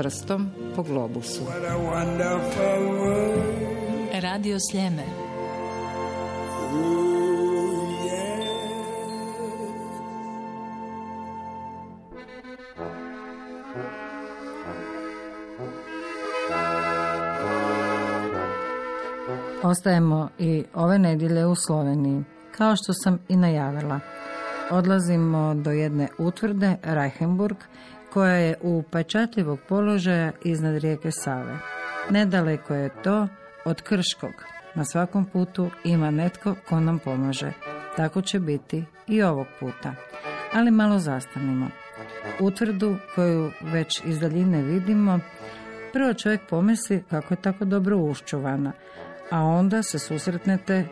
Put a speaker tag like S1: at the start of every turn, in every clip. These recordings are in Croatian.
S1: prstom po globusu.
S2: Radio Sljeme.
S1: Ostajemo i ove nedjelje u Sloveniji, kao što sam i najavila. Odlazimo do jedne utvrde, Reichenburg, koja je u pečatljivog položaja iznad rijeke Save. Nedaleko je to od Krškog. Na svakom putu ima netko ko nam pomaže. Tako će biti i ovog puta. Ali malo zastanimo. Utvrdu koju već iz daljine vidimo, prvo čovjek pomisli kako je tako dobro uščuvana, a onda se susretnete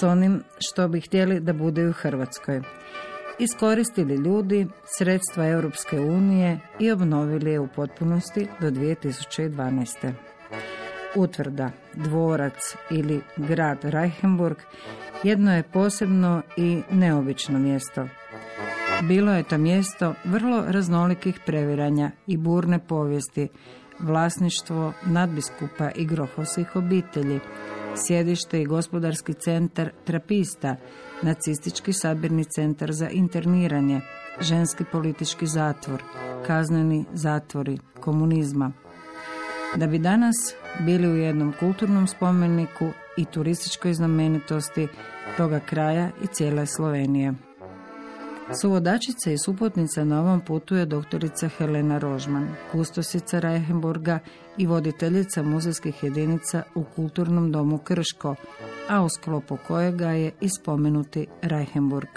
S1: s onim što bi htjeli da bude u Hrvatskoj. Iskoristili ljudi sredstva Europske unije i obnovili je u potpunosti do 2012. Utvrda, dvorac ili grad Reichenburg jedno je posebno i neobično mjesto. Bilo je to mjesto vrlo raznolikih previranja i burne povijesti, vlasništvo nadbiskupa i grohosih obitelji, sjedište i gospodarski centar trapista, nacistički sabirni centar za interniranje, ženski politički zatvor, kazneni zatvori komunizma. Da bi danas bili u jednom kulturnom spomeniku i turističkoj znamenitosti toga kraja i cijele Slovenije. Suvodačica i suputnica na ovom putu je doktorica Helena Rožman, kustosica Reichenburga i voditeljica muzejskih jedinica u Kulturnom domu Krško, a u sklopu kojega je i spomenuti Reichenburg.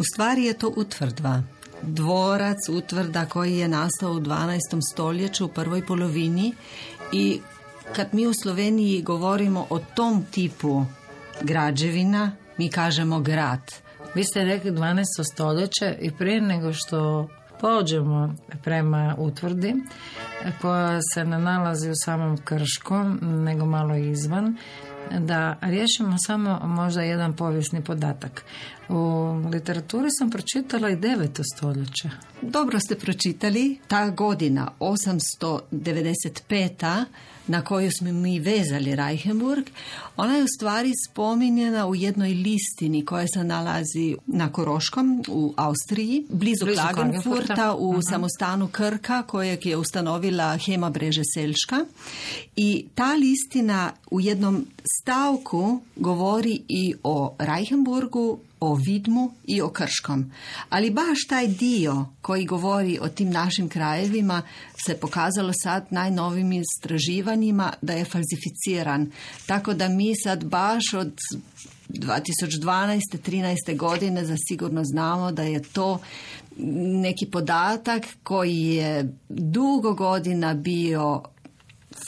S3: U stvari je to utvrdva. Dvorac utvrda koji je nastao u 12. stoljeću u prvoj polovini i kad mi u Sloveniji govorimo o tom tipu građevina, mi kažemo grad.
S1: Vi ste rekli 12. stoljeće i prije nego što pođemo prema utvrdi koja se ne nalazi u samom Krškom, nego malo izvan, da riješimo samo možda jedan povijesni podatak. U literaturi sam pročitala i 9. stoljeće.
S3: Dobro ste pročitali. Ta godina 895 na koju smo mi vezali Reichenburg, ona je u stvari spominjena u jednoj listini koja se nalazi na Koroškom u Austriji, blizu, Klagenfurta u uh samostanu Krka kojeg je ustanovila Hema Breže Selška i ta listina u jednom stavku govori i o Reichenburgu, o Vidmu i o Krškom. Ali baš taj dio koji govori o tim našim krajevima se pokazalo sad najnovim istraživanjima da je falsificiran. Tako da mi sad baš od 2012. 13. godine za sigurno znamo da je to neki podatak koji je dugo godina bio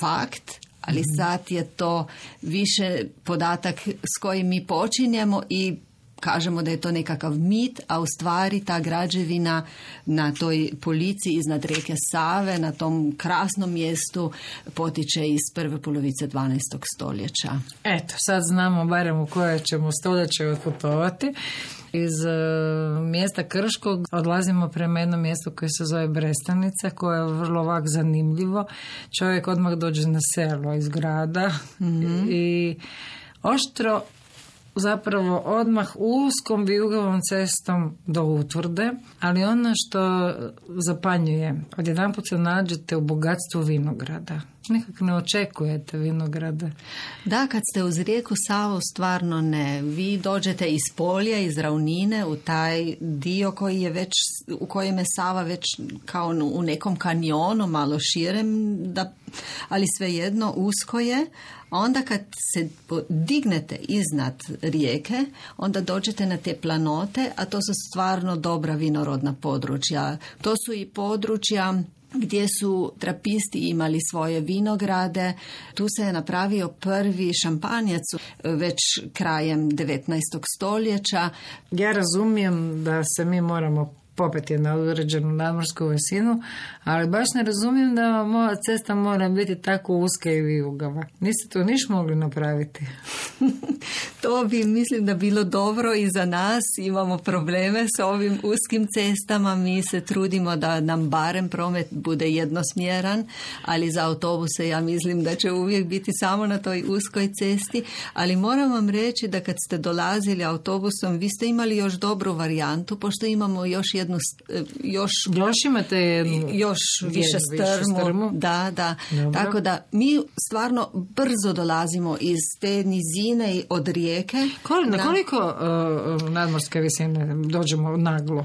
S3: fakt, ali mhm. sad je to više podatak s kojim mi počinjemo i kažemo da je to nekakav mit, a u stvari ta građevina na toj policiji iznad reke Save, na tom krasnom mjestu potiče iz prve polovice 12. stoljeća.
S1: Eto, sad znamo barem u koje ćemo stoljeće otputovati. Iz e, mjesta Krškog odlazimo prema jednom mjestu koje se zove Brestanica, koje je vrlo ovak zanimljivo. Čovjek odmah dođe na selo iz grada mhm. i oštro zapravo odmah uskom vijugovom cestom do utvrde, ali ono što zapanjuje, odjedanput se nađete u bogatstvu vinograda. Nekako ne očekujete vinograde.
S3: Da, kad ste uz rijeku Savu stvarno ne. Vi dođete iz polja, iz ravnine u taj dio koji je već, u kojem je Sava već kao u nekom kanjonu, malo širem, da, ali svejedno usko je, onda kad se dignete iznad rijeke, onda dođete na te planote, a to su stvarno dobra vinorodna područja. To su i područja gdje su trapisti imali svoje vinograde. Tu se je napravio prvi šampanjac već krajem 19. stoljeća.
S1: Ja razumijem da se mi moramo popet je na određenu nadmorsku visinu, ali baš ne razumijem da moja cesta mora biti tako uska i vijugava. Niste to niš mogli napraviti?
S3: to bi, mislim, da bilo dobro i za nas. Imamo probleme s ovim uskim cestama. Mi se trudimo da nam barem promet bude jednosmjeran, ali za autobuse ja mislim da će uvijek biti samo na toj uskoj cesti. Ali moram vam reći da kad ste dolazili autobusom, vi ste imali još dobru varijantu, pošto imamo još jednu jednu
S1: e, još još imate jednu
S3: još više strmu, da da tako da mi stvarno brzo dolazimo iz te nizine i od rijeke
S1: na koliko uh, nadmorske visine dođemo naglo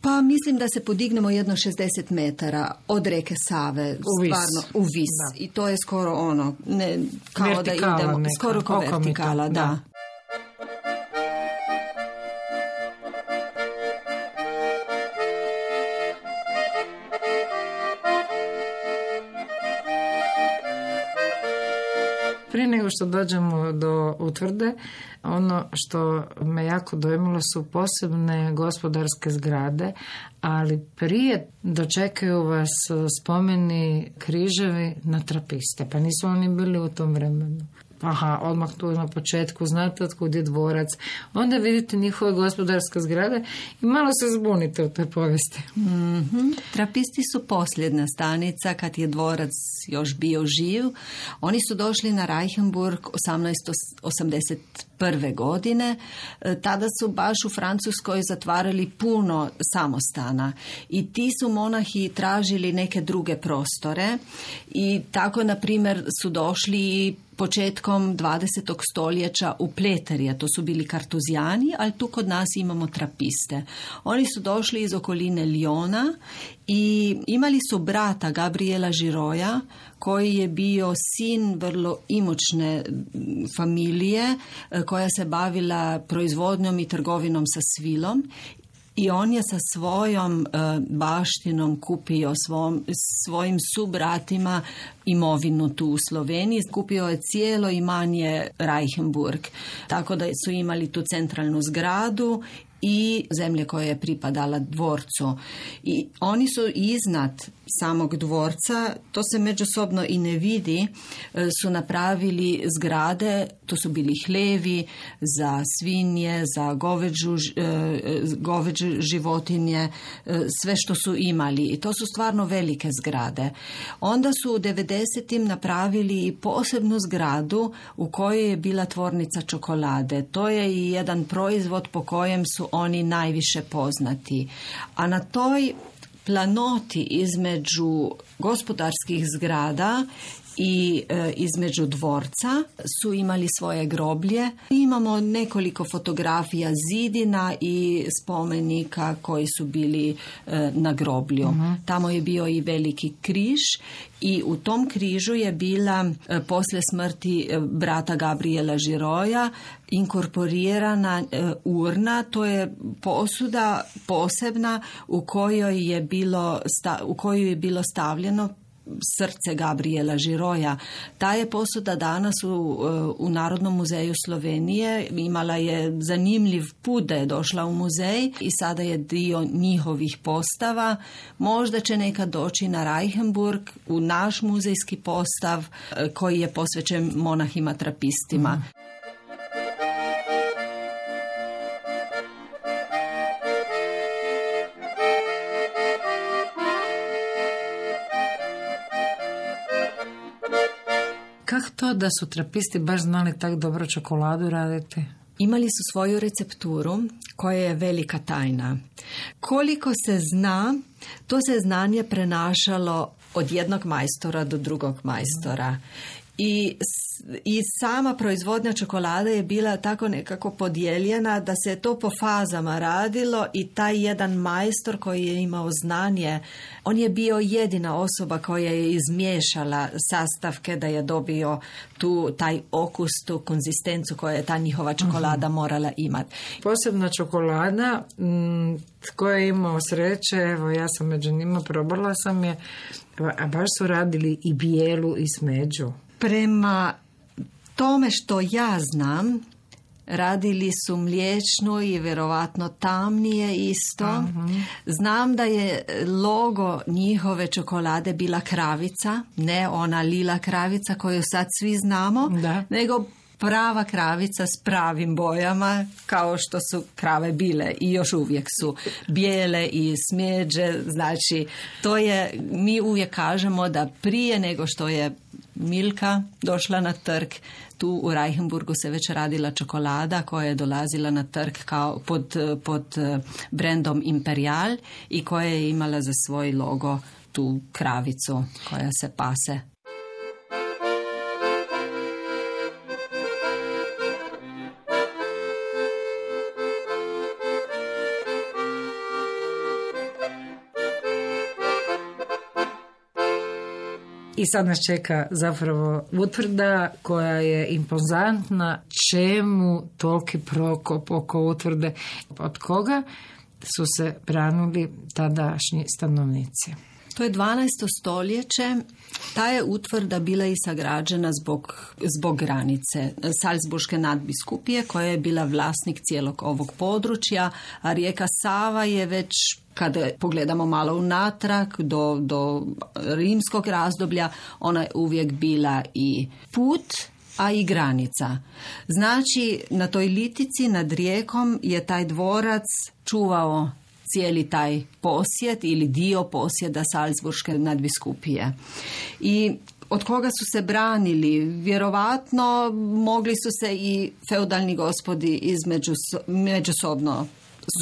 S3: pa mislim da se podignemo jedno 60 metara od reke Save,
S1: u vis. stvarno
S3: u vis. I to je skoro ono, ne, kao
S1: vertikala
S3: da idemo,
S1: neka.
S3: skoro kao vertikala, da. da.
S1: Nego što dođemo do utvrde, ono što me jako dojmilo su posebne gospodarske zgrade, ali prije dočekaju vas spomeni križevi na trapiste, pa nisu oni bili u tom vremenu aha, odmah tu na početku, znate otkud je dvorac, onda vidite njihove gospodarske zgrade i malo se zbunite u toj povijesti.
S3: mm Trapisti su posljedna stanica kad je dvorac još bio živ. Oni su došli na Reichenburg 1881. godine. E, tada su baš u Francuskoj zatvarali puno samostana i ti su monahi tražili neke druge prostore i tako, na primjer, su došli početkom 20. stoljeća u Pleterija, to su bili kartuzijani, ali tu kod nas imamo trapiste. Oni su došli iz okoline Liona i imali su brata Gabriela Žiroja koji je bio sin vrlo imućne familije e, koja se bavila proizvodnjom i trgovinom sa svilom i on je sa svojom e, baštinom kupio svom, svojim subratima imovinu tu u Sloveniji. Kupio je cijelo imanje Reichenburg. Tako da su imali tu centralnu zgradu i zemlje koje je pripadala dvorcu. I oni su iznad samog dvorca, to se međusobno i ne vidi, e, su napravili zgrade, to su bili hlevi za svinje, za goveđu, e, goveđu životinje, e, sve što su imali. I to su stvarno velike zgrade. Onda su u 90. napravili i posebnu zgradu u kojoj je bila tvornica čokolade. To je i jedan proizvod po kojem su oni najviše poznati. A na toj planoti između gospodarskih zgrada i e, između dvorca su imali svoje groblje. Imamo nekoliko fotografija zidina i spomenika koji su bili e, na groblju. Mhm. Tamo je bio i veliki križ i u tom križu je bila e, poslije smrti brata Gabriela Žiroja inkorporirana urna, to je posuda posebna u kojoj je bilo, u kojoj je bilo stavljeno srce Gabriela Žiroja. Ta je posuda danas u, u Narodnom muzeju Slovenije. Imala je zanimljiv put da je došla u muzej i sada je dio njihovih postava. Možda će nekad doći na Reichenburg u naš muzejski postav e, koji je posvećen monahima trapistima. Mhm.
S1: To da su trapisti baš znali tak dobro čokoladu raditi?
S3: Imali su svoju recepturu koja je velika tajna. Koliko se zna, to se znanje prenašalo od jednog majstora do drugog majstora. I, I sama proizvodnja čokolade je bila tako nekako podijeljena da se to po fazama radilo i taj jedan majstor koji je imao znanje, on je bio jedina osoba koja je izmiješala sastavke da je dobio tu taj okus, tu konzistencu koju je ta njihova čokolada mhm. morala imati.
S1: Posebna čokolada m, koja je imao sreće, evo ja sam među njima probala sam je, a baš su radili i bijelu i smeđu.
S3: Prema tome što ja znam, radili su mliječno i vjerovatno tamnije isto. Znam da je logo njihove čokolade bila kravica, ne ona lila kravica koju sad svi znamo,
S1: Da.
S3: nego prava kravica s pravim bojama kao što su krave bile i još uvijek su bijele i smjeđe znači to je mi uvijek kažemo da prije nego što je Milka došla na trg tu u Reichenburgu se već radila čokolada koja je dolazila na trg kao pod, pod eh, brendom Imperial i koja je imala za svoj logo tu kravicu koja se pase.
S1: I sad nas čeka zapravo utvrda koja je impozantna. Čemu toliki prokop oko utvrde? Od koga su se branili tadašnji stanovnici?
S3: To je 12. stoljeće. Ta je utvrda bila i sagrađena zbog, zbog granice Salzburške nadbiskupije koja je bila vlasnik cijelog ovog područja, a rijeka Sava je već kada pogledamo malo unatrag do, do rimskog razdoblja, ona je uvijek bila i put, a i granica. Znači, na toj litici nad rijekom je taj dvorac čuvao cijeli taj posjed ili dio posjeda Salzburške nadbiskupije. I od koga su se branili? Vjerovatno mogli su se i feudalni gospodi između, međusobno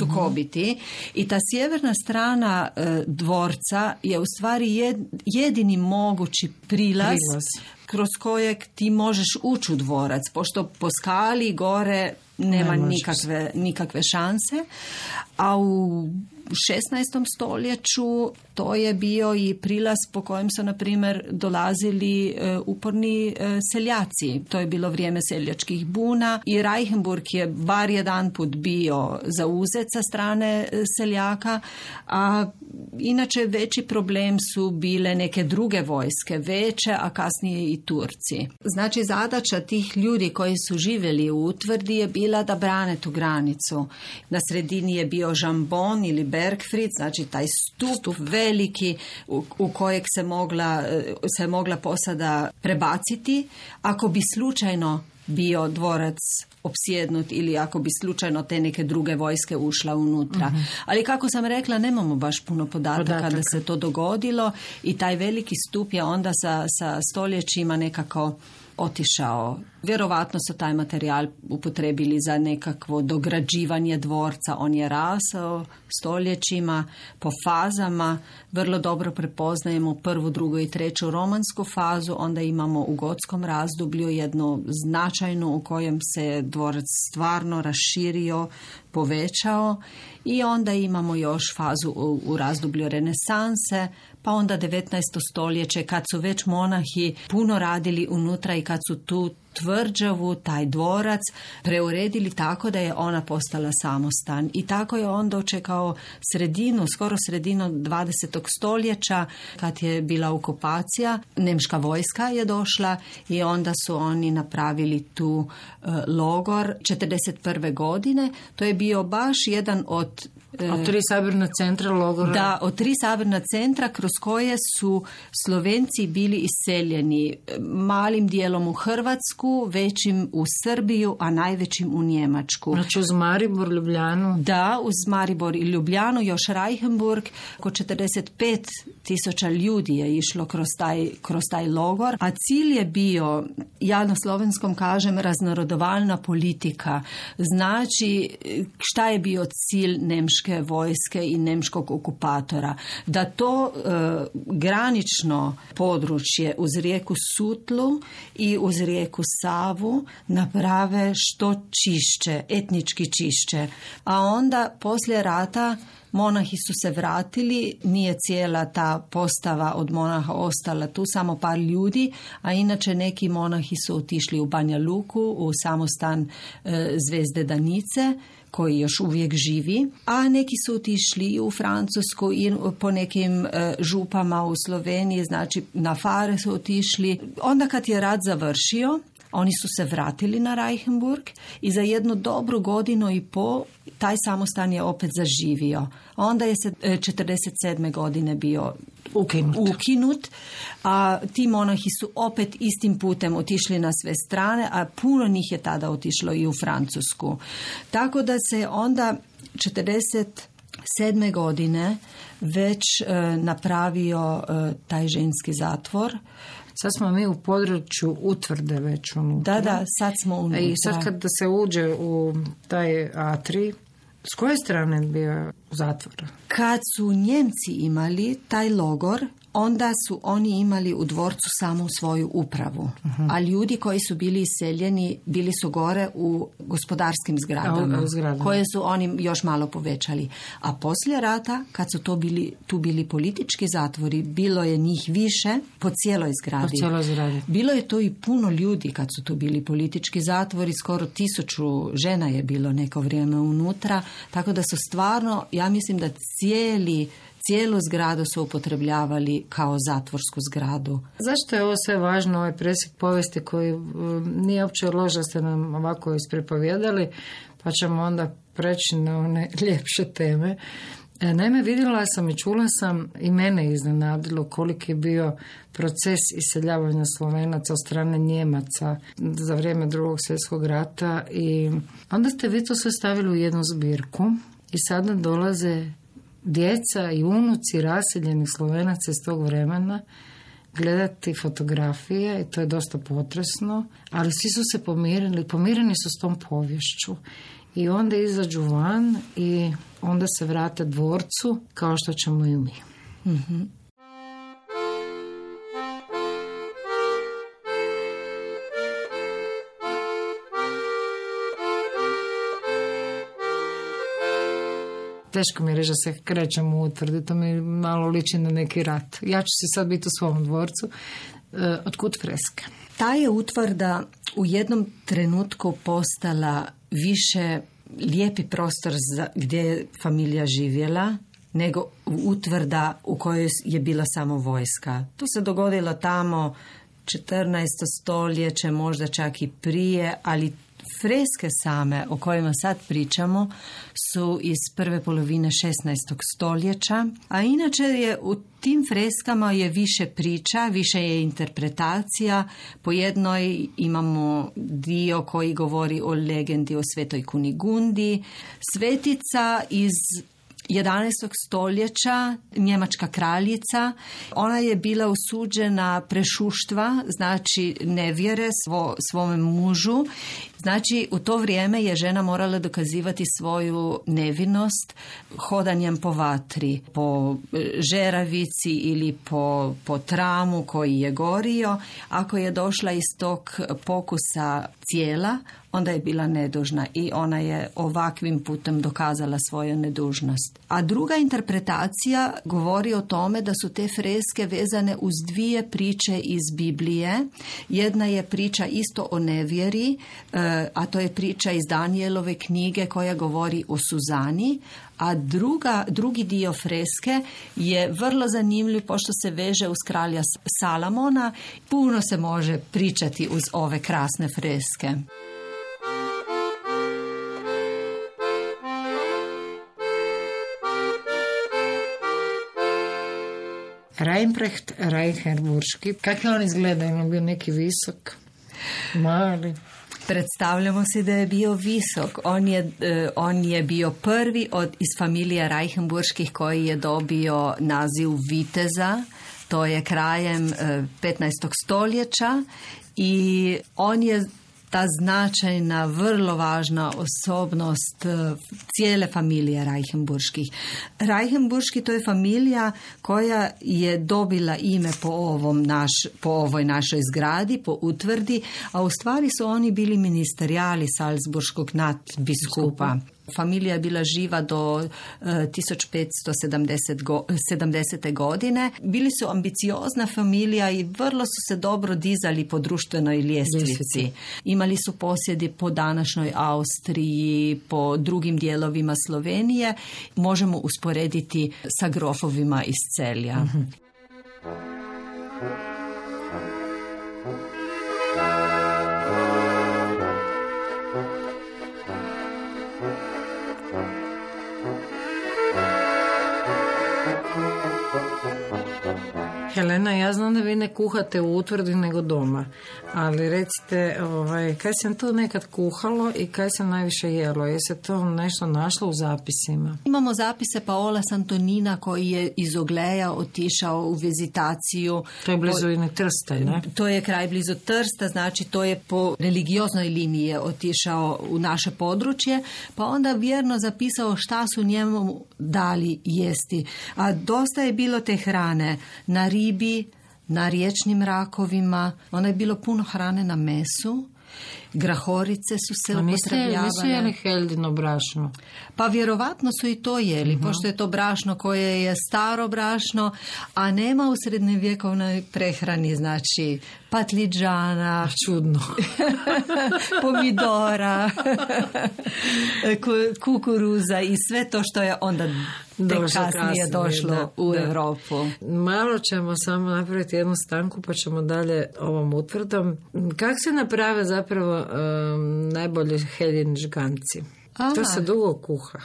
S3: sukobiti i ta sjeverna strana e, dvorca je u stvari jed, jedini mogući prilaz,
S1: Prilaz.
S3: kroz kojeg ti možeš ući u dvorac, pošto po skali gore nema
S1: Ne
S3: nikakve, nikakve šanse, a u 16. stoljeću to je bio i prilaz po kojem su, na primjer, dolazili e, uporni e, seljaci. To je bilo vrijeme seljačkih buna i Reichenburg je bar jedan put bio zauzet sa strane e, seljaka, a inače veći problem su bile neke druge vojske, veće, a kasnije i Turci. Znači, zadaća tih ljudi koji su živjeli u utvrdi je bila da brane tu granicu. Na sredini je bio žambon ili Bergfried, znači taj stup, veliki u, u kojeg se mogla, eh, se mogla posada prebaciti ako bi slučajno bio dvorac opsjednut ili ako bi slučajno te neke druge vojske ušla unutra. Ali kako sam rekla, nemamo baš puno podataka,
S1: Podataka.
S3: da se to dogodilo i taj veliki stup je onda sa, sa stoljećima nekako otišao. Vjerovatno su taj materijal upotrebili za nekakvo dograđivanje dvorca. On je rasao stoljećima po fazama. Vrlo dobro prepoznajemo prvu, drugu i treću romansku fazu. Onda imamo u gotskom razdoblju jednu značajnu u kojem se dvorac stvarno raširio, povećao i onda imamo još fazu u, u razdoblju renesanse, pa onda 19. stoljeće kad su već monahi puno radili unutra i kad su tu tvrđavu, taj dvorac, preuredili tako da je ona postala samostan. I tako je on dočekao sredinu, skoro sredinu 20. stoljeća, kad je bila okupacija, nemška vojska je došla i onda su oni napravili tu e, logor 41. godine. To je bio baš jedan od
S1: Od tri sabirna centra logora.
S3: da, od tri sabirna centra kroz koje su Slovenci bili iseljeni e, malim dijelom u Hrvatsku, većim u Srbiju, a najvećim u Njemačku.
S1: Znači uz Maribor, Ljubljanu.
S3: Da, uz Maribor i Ljubljanu, još Reichenburg, oko 45 tisuća ljudi je išlo kroz taj, kroz taj logor, a cilj je bio, ja na slovenskom kažem, raznorodovalna politika. Znači, šta je bio cilj nemške vojske i nemškog okupatora? Da to e, granično područje uz rijeku Sutlu i uz rijeku Savu naprave što čišće, etnički čišće. A onda poslije rata monahi su se vratili, nije cijela ta postava od monaha ostala tu, samo par ljudi, a inače neki monahi su otišli u Banja Luku, u samostan e, Zvezde Danice, koji još uvijek živi, a neki su otišli u Francusku i po nekim e, župama u Sloveniji, znači na Fare su otišli. Onda kad je rat završio, Oni su se vratili na Reichenburg i za jednu dobru godinu i po taj samostan je opet zaživio. Onda je se 47. E, godine bio
S1: ukinut.
S3: ukinut, a ti monahi su opet istim putem otišli na sve strane, a puno njih je tada otišlo i u Francusku. Tako da se onda 47. godine već e, napravio e, taj ženski zatvor.
S1: Sad smo mi u području utvrde već unutra.
S3: Da, da, sad smo unutra.
S1: I sad kad se uđe u taj atri, s koje strane bio zatvor?
S3: Kad su Njemci imali taj logor, onda su oni imali u dvorcu samo svoju upravu. Uh-huh. A ljudi koji su bili iseljeni bili su gore u gospodarskim zgradama, koje su oni još malo povećali. A poslije rata, kad su to bili, tu bili politički zatvori, bilo je njih više po cijeloj zgradi.
S1: Po cijeloj zgradi.
S3: Bilo je to i puno ljudi kad su tu bili politički zatvori, skoro tisuću žena je bilo neko vrijeme unutra, tako da su stvarno, ja mislim da cijeli cijelu zgradu su upotrebljavali kao zatvorsku zgradu.
S1: Zašto je ovo sve važno, ovaj presjek povijesti koji nije uopće loža ste nam ovako isprepovjedali, pa ćemo onda preći na one ljepše teme. E, naime, vidjela sam i čula sam i mene iznenadilo koliki je bio proces iseljavanja Slovenaca od strane Njemaca za vrijeme drugog svjetskog rata i onda ste vi to sve stavili u jednu zbirku i sada dolaze djeca i unuci raseljenih slovenaca iz tog vremena gledati fotografije i to je dosta potresno, ali svi su se pomirili, pomireni su s tom povješću i onda izađu van i onda se vrate dvorcu kao što ćemo i mi. mm teško mi je reći da se krećemo u utvrdi, to mi malo liči na neki rat. Ja ću se sad biti u svom dvorcu. E, otkud freska?
S3: Ta je utvrda u jednom trenutku postala više lijepi prostor za, gdje je familija živjela nego utvrda u kojoj je bila samo vojska. To se dogodilo tamo 14. stoljeće, možda čak i prije, ali freske same o kojima sad pričamo su iz prve polovine 16. stoljeća, a inače je u tim freskama je više priča, više je interpretacija. Po jednoj imamo dio koji govori o legendi o svetoj Kunigundi. Svetica iz 11. stoljeća njemačka kraljica. Ona je bila osuđena prešuštva, znači nevjere svo, svome mužu. Znači u to vrijeme je žena morala dokazivati svoju nevinost hodanjem po vatri, po e, žeravici ili po, po tramu koji je gorio. Ako je došla iz tog pokusa cijela, onda je bila nedužna i ona je ovakvim putem dokazala svoju nedužnost. A druga interpretacija govori o tome da su te freske vezane uz dvije priče iz Biblije. Jedna je priča isto o nevjeri, e, a to je priča iz Danielove knjige koja govori o Suzani, a druga, drugi dio freske je vrlo zanimljiv pošto se veže uz kralja Salamona. Puno se može pričati uz ove krasne freske.
S1: Reinprecht Reichenburški. Kako on izgleda? Je bio neki visok? Mali?
S3: Predstavljamo si da je bio visok. On je, e, on je bio prvi od, iz familije Reichenburških koji je dobio naziv viteza. To je krajem 15. E, stoljeća i on je ta značajna, vrlo važna osobnost e, cijele familije Reichenburških. Reichenburški to je familija koja je dobila ime po, ovom naš, po ovoj našoj zgradi, po utvrdi, a u stvari su oni bili ministerijali Salzburškog nadbiskupa. Familija je bila živa do 1570. godine. Bili su ambiciozna familija i vrlo su se dobro dizali po društvenoj ljestvici. Imali su posjedi po današnjoj Austriji, po drugim dijelovima Slovenije. Možemo usporediti sa grofovima iz Celja. Mhm.
S1: Helena, ja znam da vi ne kuhate u utvrdi nego doma, ali recite, ovaj, kaj se to nekad kuhalo i kaj se najviše jelo? Je se to nešto našlo u zapisima?
S3: Imamo zapise Paola Santonina koji je iz Ogleja otišao u vizitaciju.
S1: To je blizu po, Trsta, ne?
S3: To je kraj blizu Trsta, znači to je po religioznoj liniji otišao u naše područje, pa onda vjerno zapisao šta su njemu dali jesti. A dosta je bilo te hrane na ribi, na riječnim rakovima, ono je bilo puno hrane na mesu, grahorice su se upotrebljavale.
S1: Nisu jeli heldino brašno?
S3: Pa vjerovatno su i to jeli, uh pošto je to brašno koje je staro brašno, a nema u srednjevjekovnoj prehrani, znači patliđana,
S1: čudno,
S3: pomidora, kukuruza i sve to što je onda tek kasnije, došlo u Europu.
S1: Malo ćemo samo napraviti jednu stanku pa ćemo dalje ovom utvrdom. Kako se naprave zapravo um, najbolji heljin žganci? To se dugo kuha.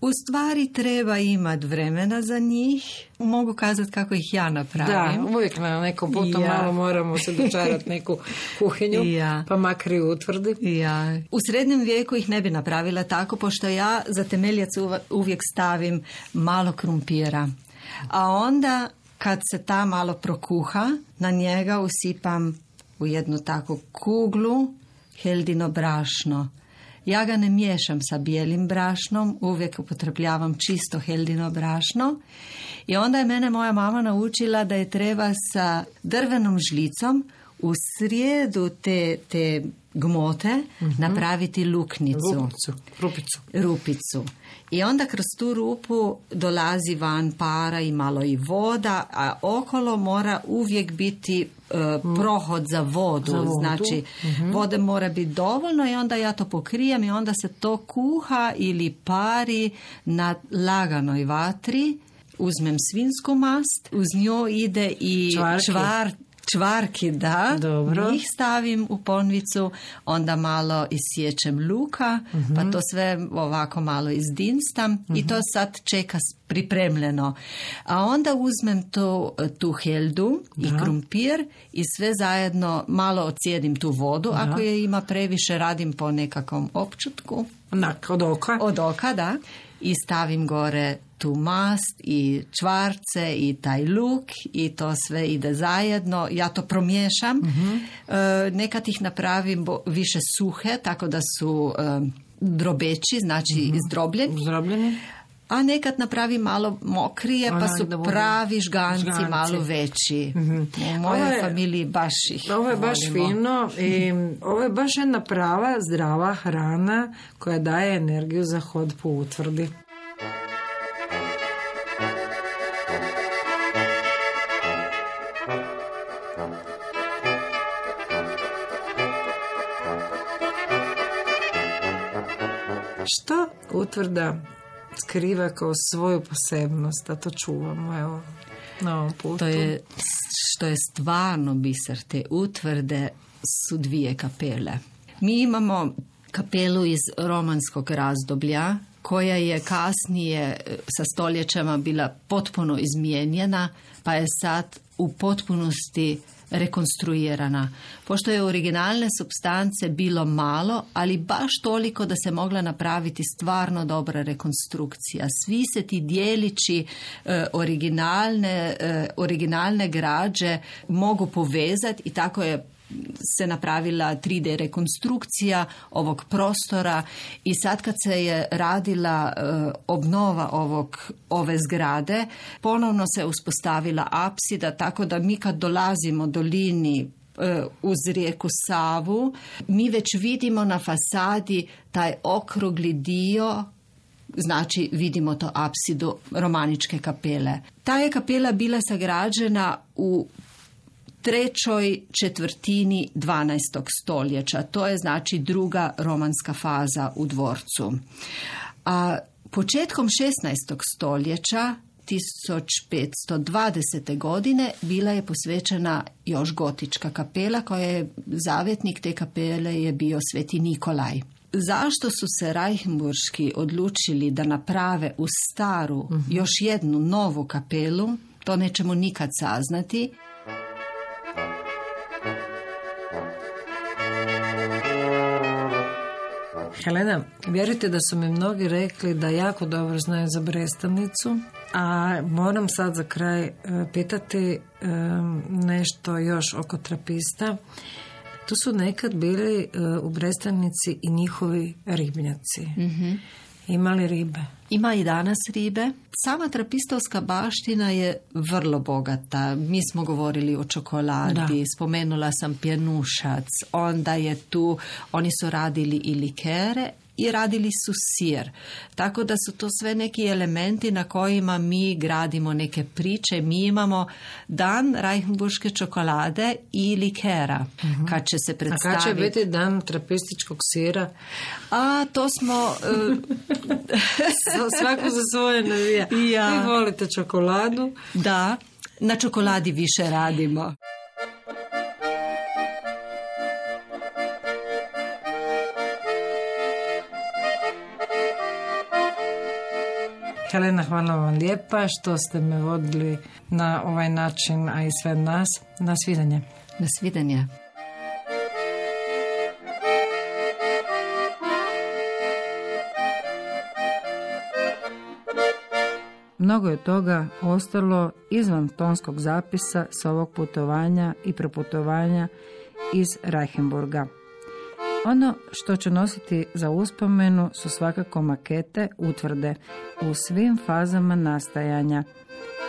S3: U stvari treba imati vremena za njih. Mogu kazati kako ih ja napravim.
S1: Da, uvijek na nekom putu ja. malo moramo se dočarati neku kuhinju, ja. pa makri utvrdi.
S3: Ja. U srednjem vijeku ih ne bi napravila tako, pošto ja za temeljac uvijek stavim malo krumpira. A onda kad se ta malo prokuha, na njega usipam u jednu takvu kuglu heldino brašno ja ga ne miješam sa bijelim brašnom, uvijek upotrebljavam čisto heldino brašno. I onda je mene moja mama naučila da je treba sa drvenom žlicom u srijedu te, te gmote mhm. napraviti luknicu.
S1: rupicu.
S3: Rupicu. I onda kroz tu rupu dolazi van para i malo i voda, a okolo mora uvijek biti e, prohod za vodu. Za Znači, mhm. vode mora biti dovoljno i onda ja to pokrijem i onda se to kuha ili pari na laganoj vatri uzmem svinsku mast, uz nju ide i čvar, čvarki da, Dobro. njih stavim u ponvicu, onda malo isjećem luka, pa mhm. to sve ovako malo izdinstam i to mhm. sad čeka pripremljeno. A onda uzmem to, tu heldu i krumpir i sve zajedno malo ocijedim tu vodu. Ako je ima previše, radim po nekakvom opčutku.
S1: od oka?
S3: Od oka, da. I stavim gore tu mast i čvarce i taj luk i to sve ide zajedno. Ja to promiješam. uh nekad ih napravim više suhe, tako da su e, drobeći, znači uh
S1: izdrobljeni.
S3: A nekad napravi malo mokrije, pa su pravi žganci, malo veći. U mojoj familiji baš ih
S1: Ovo je baš fino i ovo je baš jedna prava, zdrava hrana koja daje energiju za hod po utvrdi. Što utvrda skriva kao svoju posebnost, da to čuvamo, evo, na ovom putu.
S3: To je, što je stvarno biser te utvrde su dvije kapele. Mi imamo kapelu iz romanskog razdoblja, koja je kasnije e, sa stoljećama bila potpuno izmijenjena, pa je sad u potpunosti rekonstruirana. Pošto je originalne substance bilo malo, ali baš toliko da se mogla napraviti stvarno dobra rekonstrukcija. Svi se ti dijelići e, originalne, e, originalne građe mogu povezati i tako je se napravila 3D rekonstrukcija ovog prostora i sad kad se je radila e, obnova ovog, ove zgrade, ponovno se uspostavila apsida, tako da mi kad dolazimo do liniji e, uz rijeku Savu, mi već vidimo na fasadi taj okrugli dio znači vidimo to apsidu romaničke kapele. Ta je kapela bila sagrađena u trećoj četvrtini 12. stoljeća. To je znači druga romanska faza u dvorcu. A početkom 16. stoljeća 1520. godine bila je posvećena još gotička kapela koja je zavjetnik te kapele je bio Sveti Nikolaj. zašto su se Reichenburški odlučili da naprave u staru mhm. još jednu novu kapelu, to nećemo nikad saznati.
S4: Helena, vjerujte da su mi mnogi rekli da jako dobro znaju za Brestanicu, a moram sad za kraj e, pitati e, nešto još oko trapista. Tu su nekad bili e, u Brestanici i njihovi ribnjaci. mm Imali ribe?
S3: Ima i danas ribe. Sama trapistovska baština je vrlo bogata. Mi smo govorili o čokoladi, spomenula sam pjenušac, onda je tu, oni su radili i likere, i radili su sir. Tako da su to sve neki elementi na kojima mi gradimo neke priče. Mi imamo dan Reichenburške čokolade i likera. uh Kad će se predstaviti...
S4: A kad će biti dan trapističkog sira?
S3: A to smo...
S4: Uh... Svako za svoje navija. Ja. Vi volite čokoladu?
S3: Da, na čokoladi više radimo.
S4: Helena, hvala vam lijepa što ste me vodili na ovaj način, a i sve nas. Na svidanje.
S3: Na svidanje.
S1: Mnogo je toga ostalo izvan tonskog zapisa s ovog putovanja i preputovanja iz Reichenburga. Ono što će nositi za uspomenu su svakako makete utvrde u svim fazama nastajanja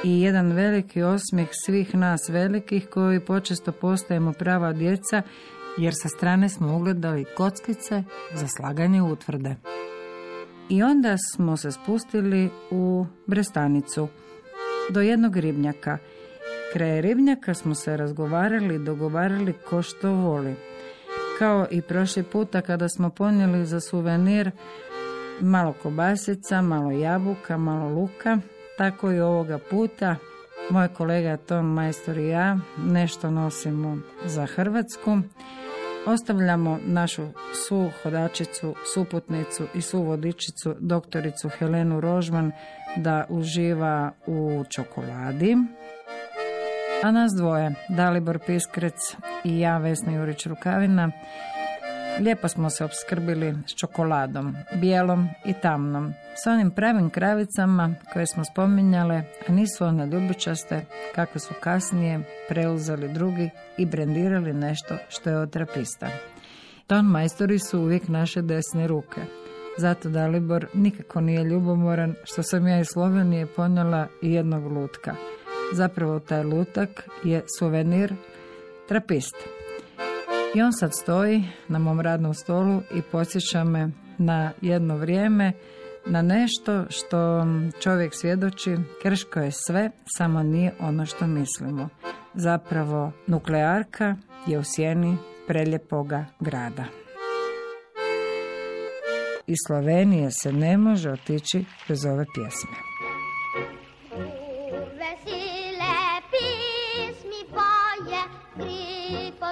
S1: i jedan veliki osmijeh svih nas velikih koji počesto postajemo prava djeca jer sa strane smo ugledali kockice za slaganje utvrde. I onda smo se spustili u Brestanicu do jednog ribnjaka. Kraj ribnjaka smo se razgovarali i dogovarali ko što voli. Kao i prošli puta kada smo ponijeli za suvenir malo kobasica, malo jabuka, malo luka, tako i ovoga puta moj kolega Tom Majstor i ja nešto nosimo za Hrvatsku. Ostavljamo našu su hodačicu, suputnicu i su vodičicu doktoricu Helenu Rožman da uživa u čokoladi. A nas dvoje, Dalibor Piskrec i ja, Vesna Jurić Rukavina, lijepo smo se obskrbili s čokoladom, bijelom i tamnom, s onim pravim kravicama koje smo spominjale, a nisu one ljubičaste, kakve su kasnije preuzeli drugi i brendirali nešto što je od trapista. Ton majstori su uvijek naše desne ruke. Zato Dalibor nikako nije ljubomoran što sam ja iz Slovenije ponijela i jednog lutka – Zapravo taj lutak je suvenir trapist. I on sad stoji na mom radnom stolu i podsjeća me na jedno vrijeme, na nešto što čovjek svjedoči, krško je sve, samo nije ono što mislimo. Zapravo, nuklearka je u sjeni preljepoga grada. Iz Slovenije se ne može otići bez ove pjesme.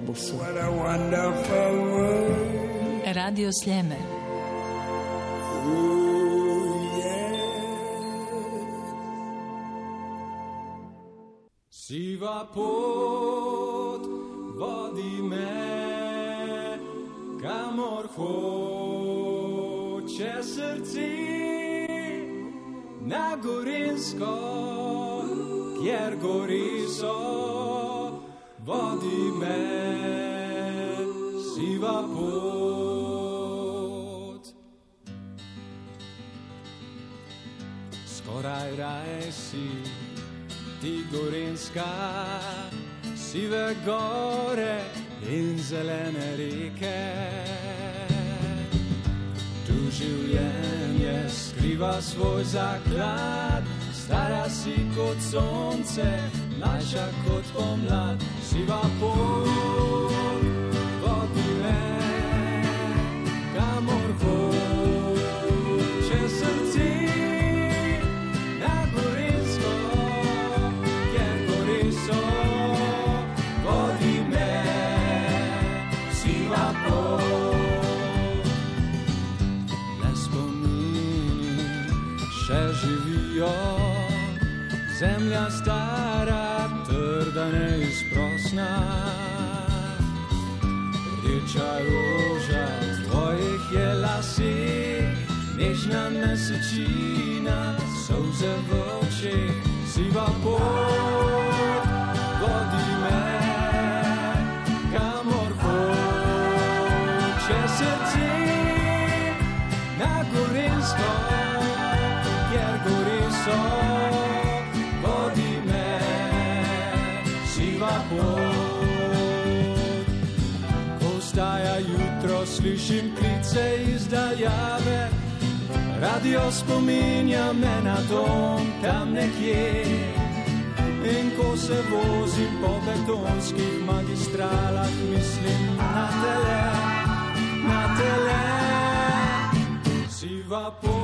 S1: po globusu.
S2: Radio Sljeme.
S5: Siva pot vodi me kamor hoče srci na Gorinsko, kjer gori so, vodi me siva pot. Skoraj raj si ti Gorinska, sive gore in zelene reke. Tu življenje skriva svoj zaklad, stara si kot sonce, mlajša kot pomlad, siva pot, vodi me, kamor hoče srce. Na Gorinsko, kjer gori so, vodi me, siva pot. Le spomini še živijo, zemlja stara, nežna mesečina, solze v očeh, siva pot, vodi me, kamor hoče srce, na Gorinsko, kjer gori so, vodi me, siva pot. Ko vstaja jutro, slišim klice iz daljave, radio spominja me na dom tam nekje. In ko se vozim po betonskih magistralah, mislim na tele, na tele. Siva pot,